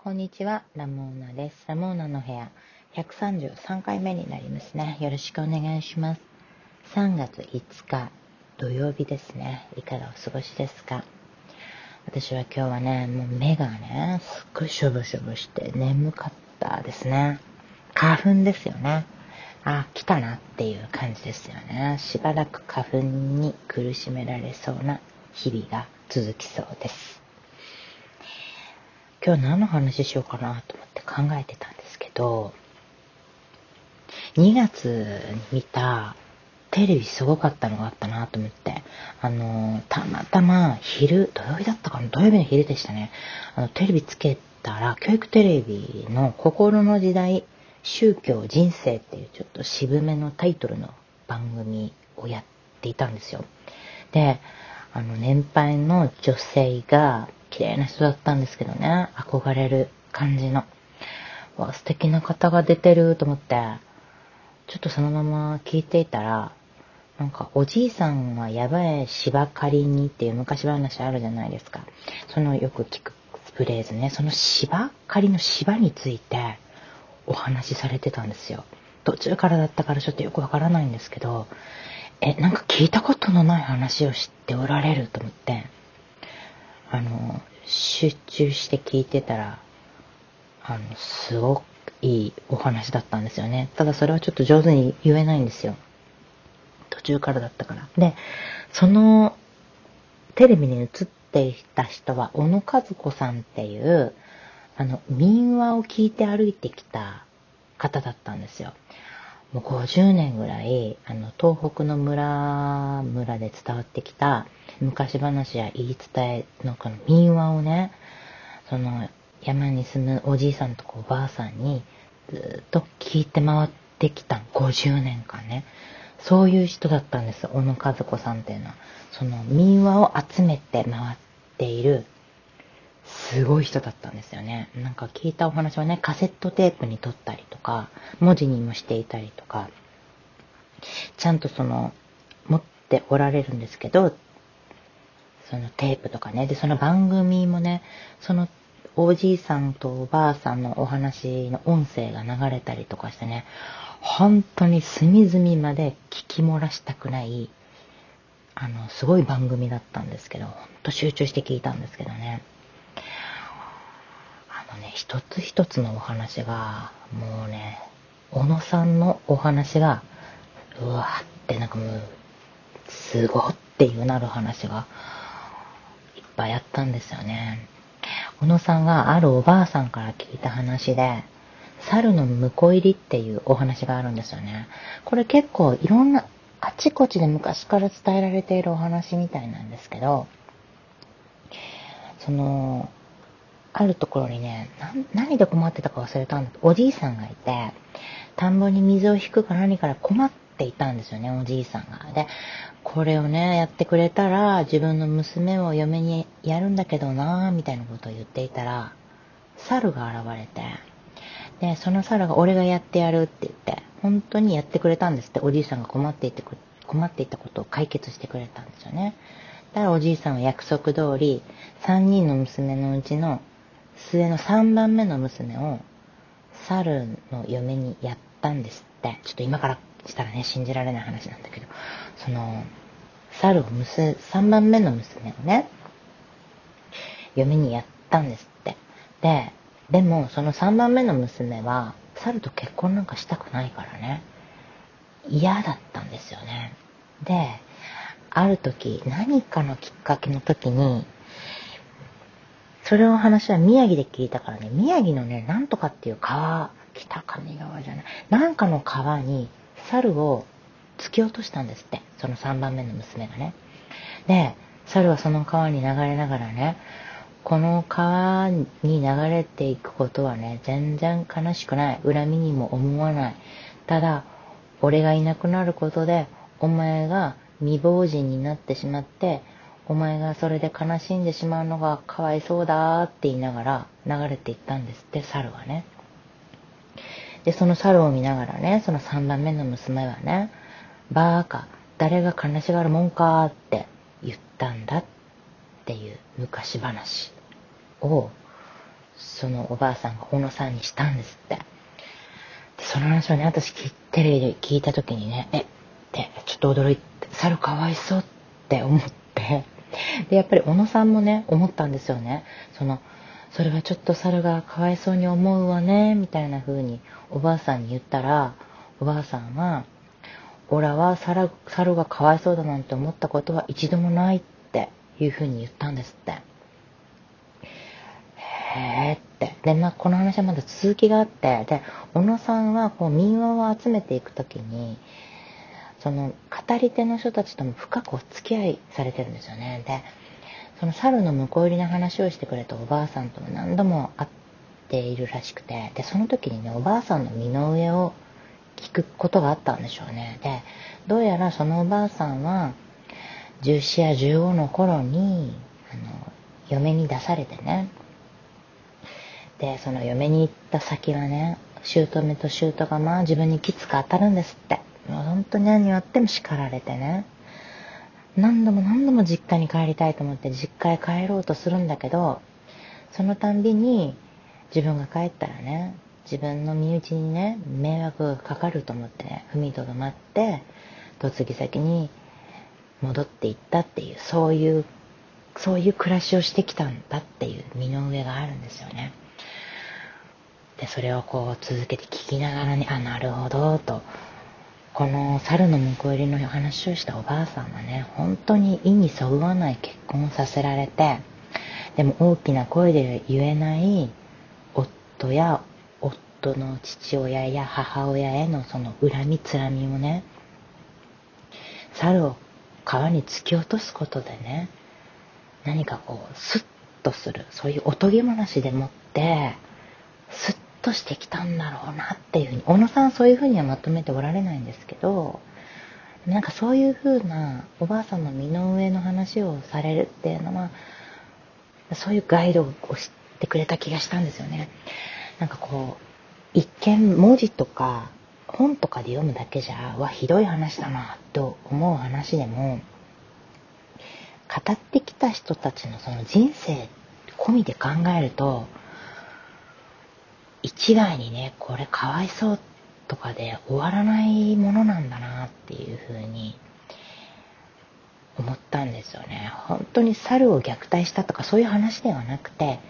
こんにちは、ラモーナです。ラモーナの部屋、133回目になりますね。よろしくお願いします。3月5日、土曜日ですね。いかがお過ごしですか？私は今日はね、もう目がね、すっごいしょぼしょぼして眠かったですね。花粉ですよね。あ、来たなっていう感じですよね。しばらく花粉に苦しめられそうな日々が続きそうです。今日何の話しようかなと思って考えてたんですけど、2月に見たテレビすごかったのがあったなと思って、あの、たまたま昼、土曜日だったかな土曜日の昼でしたね。あの、テレビつけたら、教育テレビの心の時代、宗教人生っていうちょっと渋めのタイトルの番組をやっていたんですよ。で、あの、年配の女性が綺麗な人だったんですけどね、憧れる感じの。わ、素敵な方が出てると思って、ちょっとそのまま聞いていたら、なんか、おじいさんはやばい芝刈りにっていう昔話あるじゃないですか。そのよく聞くフレーズね、その芝刈りの芝についてお話しされてたんですよ。途中からだったからちょっとよくわからないんですけど、え、なんか聞いたことのない話を知っておられると思って、あの、集中して聞いてたら、あの、すごくいいお話だったんですよね。ただそれはちょっと上手に言えないんですよ。途中からだったから。で、そのテレビに映っていた人は、小野和子さんっていう、あの、民話を聞いて歩いてきた方だったんですよ。もう50年ぐらい、あの、東北の村、村で伝わってきた昔話や言い伝えのこの民話をね、その山に住むおじいさんとかおばあさんにずっと聞いて回ってきた50年間ね。そういう人だったんです、小野和子さんっていうのは。その民話を集めて回っているすごい人だったんですよね。なんか聞いたお話はね、カセットテープに撮ったりとか、文字にもしていたりとか、ちゃんとその、持っておられるんですけど、そのテープとかね、で、その番組もね、そのおじいさんとおばあさんのお話の音声が流れたりとかしてね、本当に隅々まで聞き漏らしたくない、あの、すごい番組だったんですけど、ほんと集中して聞いたんですけどね。のね、一つ一つのお話が、もうね、小野さんのお話が、うわーってなんかもう、すごっていうなる話が、いっぱいあったんですよね。小野さんがあるおばあさんから聞いた話で、猿の婿入りっていうお話があるんですよね。これ結構いろんな、あちこちで昔から伝えられているお話みたいなんですけど、その、あるところにね、何で困ってたか忘れたんだけどおじいさんがいて、田んぼに水を引くか何から困っていたんですよね、おじいさんが。で、これをね、やってくれたら、自分の娘を嫁にやるんだけどなぁ、みたいなことを言っていたら、猿が現れて、で、その猿が俺がやってやるって言って、本当にやってくれたんですって、おじいさんが困っていて困っていたことを解決してくれたんですよね。だからおじいさんは約束通り、3人の娘のうちの末の3番目の娘を猿の嫁にやったんですって。ちょっと今からしたらね、信じられない話なんだけど、その、猿を娘、3番目の娘をね、嫁にやったんですって。で、でもその3番目の娘は、猿と結婚なんかしたくないからね、嫌だったんですよね。で、ある時、何かのきっかけの時に、それの話は宮城で聞いたからね、宮城のね、なんとかっていう川、北上川じゃない、なんかの川に猿を突き落としたんですって。その3番目の娘がね。で、猿はその川に流れながらね、この川に流れていくことはね、全然悲しくない。恨みにも思わない。ただ、俺がいなくなることで、お前が未亡人になってしまって、お前がそれで悲しんでしまうのがかわいそうだって言いながら流れていったんですって、猿はね。で、その猿を見ながらね、その3番目の娘はね、バーカ、誰が悲しがるもんかって言ったんだっていう昔話を、そのおばあさんが小野さんにしたんですって。でその話をね、私テレビで聞いた時にね、えってちょっと驚いて、猿かわいそうって思って、で、やっぱり小野さんもね、思ったんですよね。その、それはちょっと猿がかわいそうに思うわね、みたいな風におばあさんに言ったら、おばあさんは、オラは猿猿がかわいそうだなんて思ったことは一度もないっていう風に言ったんですって。へーって。で、まあ、この話はまだ続きがあって、で、小野さんはこう民話を集めていくときに、その語り手の人たちとも深くお付き合いされてるんですよね。で、その猿の向こう入りの話をしてくれたおばあさんとも何度も会っているらしくて、で、その時にね、おばあさんの身の上を聞くことがあったんでしょうね。で、どうやらそのおばあさんは、14や15の頃に、あの、嫁に出されてね。で、その嫁に行った先はね、姑と姑がまあ自分にきつく当たるんですって。もう本当に何言っても叱られてね。何度も何度も実家に帰りたいと思って実家へ帰ろうとするんだけど、そのたんびに自分が帰ったらね、自分の身内にね、迷惑がかかると思ってね、踏みとどまって、嫁ぎ先に戻っていったっていう、そういう、そういう暮らしをしてきたんだっていう身の上があるんですよね。で、それをこう続けて聞きながらね、あ、なるほど、とこの猿の婿入りの話をしたおばあさんはね、本当に意にそぐわない結婚をさせられて、でも大きな声で言えない夫や夫の父親や母親へのその恨みつらみをね、猿を川に突き落とすことでね、何かこう、スッとする、そういうおとぎ話でもって、スッとしてきたんだろうなっていううに小野さんそういうふうにはまとめておられないんですけどなんかそういうふうなおばあさんの身の上の話をされるっていうのはそういうガイドをしてくれた気がしたんですよね。なんかこう一見文字とか本とかで読むだけじゃわひどい話だなと思う話でも語ってきた人たちのその人生込みで考えると一概にね、これかわいそうとかで終わらないものなんだなっていうふうに思ったんですよね。本当に猿を虐待したとかそういう話ではなくて、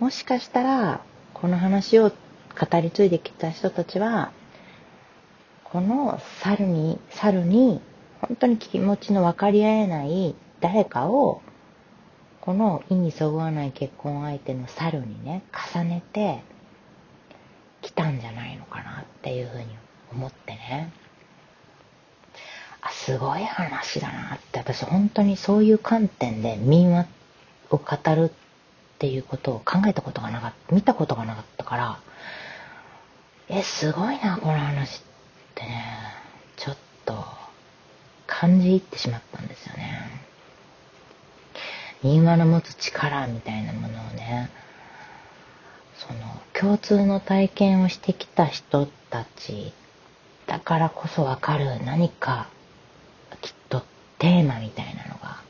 もしかしたらこの話を語り継いできた人たちは、この猿に、猿に本当に気持ちの分かり合えない誰かをこの意にそぐわない結婚相手の猿にね重ねて来たんじゃないのかなっていうふうに思ってね。あ、すごい話だなって、私本当にそういう観点で民話を語るっていうことを考えたことがなかった、見たことがなかったから、え、すごいな、この話ってね、ちょっと感じ入ってしまったんですよね。民話の持つ力みたいなものをね、その共通の体験をしてきた人たちだからこそわかる何かきっとテーマみたいなのが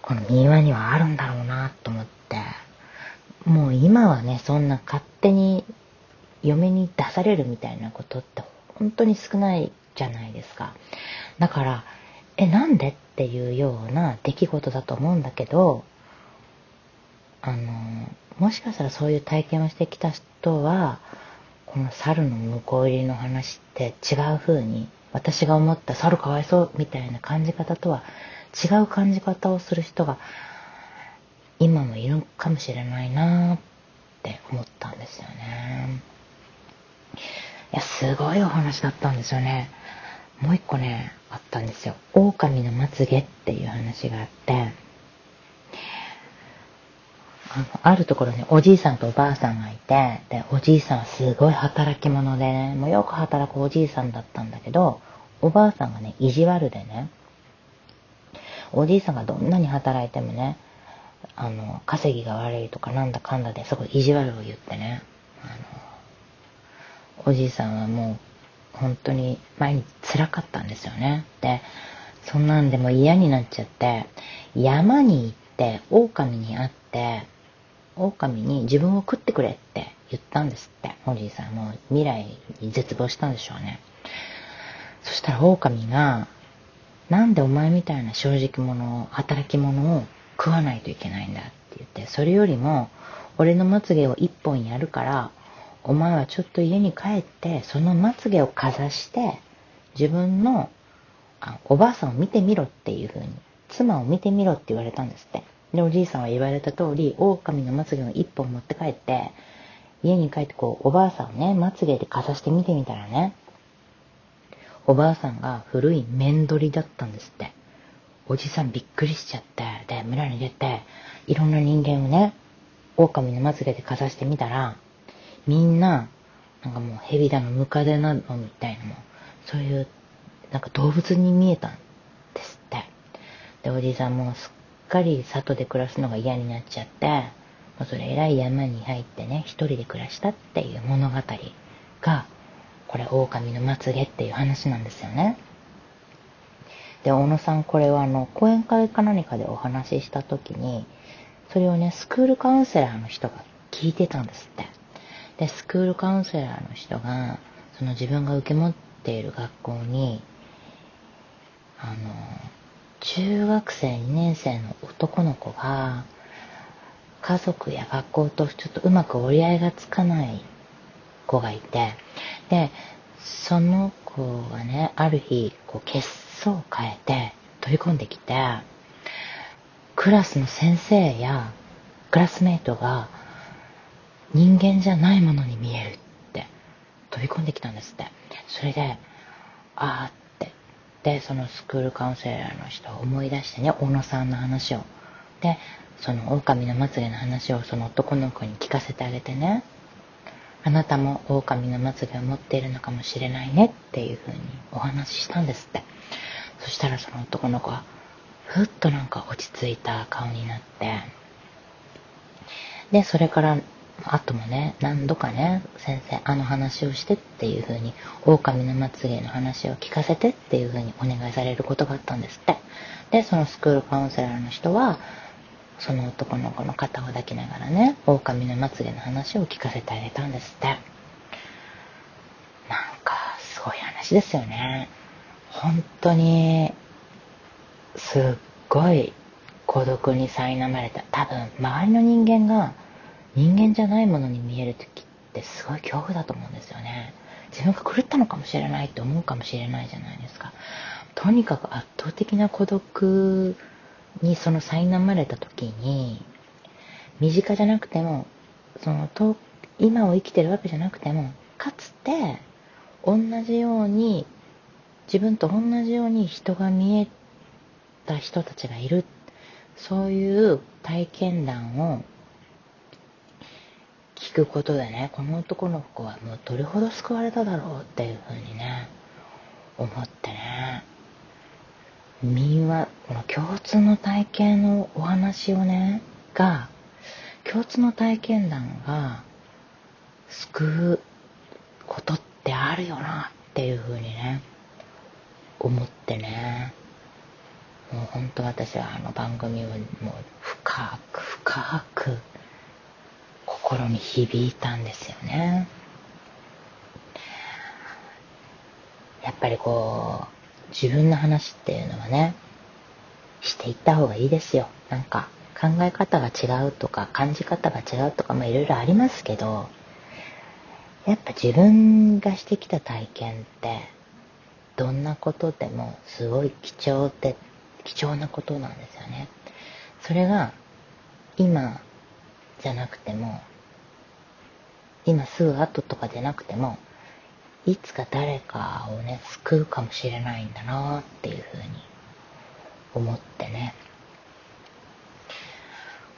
この民話にはあるんだろうなと思ってもう今はねそんな勝手に嫁に出されるみたいなことって本当に少ないじゃないですか。だからえなんでっていうような出来事だと思うんだけどあのもしかしたらそういう体験をしてきた人はこの猿の向こう入りの話って違う風に私が思った猿かわいそうみたいな感じ方とは違う感じ方をする人が今もいるかもしれないなって思ったんですよね。いや、すごいお話だったんですよね。もう一個ね、あったんですよ。狼のまつげっていう話があって、あ、るところにおじいさんとおばあさんがいて、で、おじいさんはすごい働き者でね、もうよく働くおじいさんだったんだけど、おばあさんがね、意地悪でね、おじいさんがどんなに働いてもね、あの、稼ぎが悪いとかなんだかんだで、そこ意地悪を言ってね、あの、おじいさんはもう、本当に毎日辛かったんですよね。で、そんなんでも嫌になっちゃって、山に行って、狼に会って、狼に自分を食ってくれって言ったんですって。おじいさんも未来に絶望したんでしょうね。そしたら狼が、なんでお前みたいな正直者を、働き者を食わないといけないんだって言って、それよりも、俺のまつげを一本やるから、お前はちょっと家に帰って、そのまつげをかざして、自分のあおばあさんを見てみろっていう風に、妻を見てみろって言われたんですって。で、おじいさんは言われた通り、狼のまつげを一本持って帰って、家に帰ってこう、おばあさんをね、まつげでかざして見てみたらね、おばあさんが古い面取りだったんですって。おじさんびっくりしちゃって、で、村に出て、いろんな人間をね、狼のまつげでかざしてみたら、みんな、なんかもう蛇だの、ムカデなのみたいなも、そういう、なんか動物に見えたんですって。で、おじいさんもすっかり里で暮らすのが嫌になっちゃって、もうそれ以来山に入ってね、一人で暮らしたっていう物語が、これ、狼のまつげっていう話なんですよね。で、小野さん、これはあの、講演会か何かでお話しした時に、それをね、スクールカウンセラーの人が聞いてたんですって。で、スクールカウンセラーの人が、その自分が受け持っている学校に、あの、中学生2年生の男の子が、家族や学校とちょっとうまく折り合いがつかない子がいて、で、その子がね、ある日、こう、血相を変えて飛び込んできて、クラスの先生やクラスメイトが人間じゃないものに見えるって飛び込んできたんですって。それで、あーって。で、そのスクールカウンセラーの人を思い出してね、小野さんの話を。で、その狼のまつげの話をその男の子に聞かせてあげてね、あなたも狼のまつげを持っているのかもしれないねっていうふうにお話ししたんですって。そしたらその男の子は、ふっとなんか落ち着いた顔になって、で、それからあともね、何度かね、先生、あの話をしてっていう風に、狼のまつげの話を聞かせてっていう風にお願いされることがあったんですって。で、そのスクールカウンセラーの人は、その男の子の肩を抱きながらね、狼のまつげの話を聞かせてあげたんですって。なんか、すごい話ですよね。本当に、すっごい孤独に苛まれた。多分、周りの人間が、人間じゃないものに見える時ってすごい恐怖だと思うんですよね。自分が狂ったのかもしれないって思うかもしれないじゃないですか。とにかく圧倒的な孤独にその苛まれた時に、身近じゃなくても、そのと今を生きてるわけじゃなくても、かつて同じように、自分と同じように人が見えた人たちがいる。そういう体験談をくことでね、この男の子はもうどれほど救われただろうっていうふうにね、思ってね、民話、この共通の体験のお話をね、が、共通の体験談が救うことってあるよなっていうふうにね、思ってね、もう本当私はあの番組をもう深く深く心に響いたんですよね。やっぱりこう、自分の話っていうのはね、していった方がいいですよ。なんか、考え方が違うとか、感じ方が違うとか、まあいろいろありますけど、やっぱ自分がしてきた体験って、どんなことでもすごい貴重で、貴重なことなんですよね。それが、今じゃなくても、今すぐ後とかじゃなくても、いつか誰かをね、救うかもしれないんだなっていうふうに思ってね。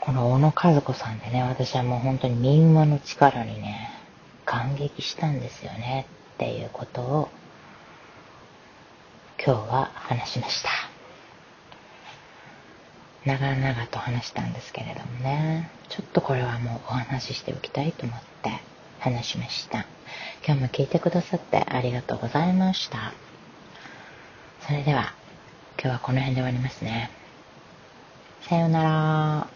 この小野和子さんでね、私はもう本当に民話の力にね、感激したんですよねっていうことを今日は話しました。長々と話したんですけれどもね、ちょっとこれはもうお話ししておきたいと思って話しました。今日も聞いてくださってありがとうございました。それでは、今日はこの辺で終わりますね。さようなら。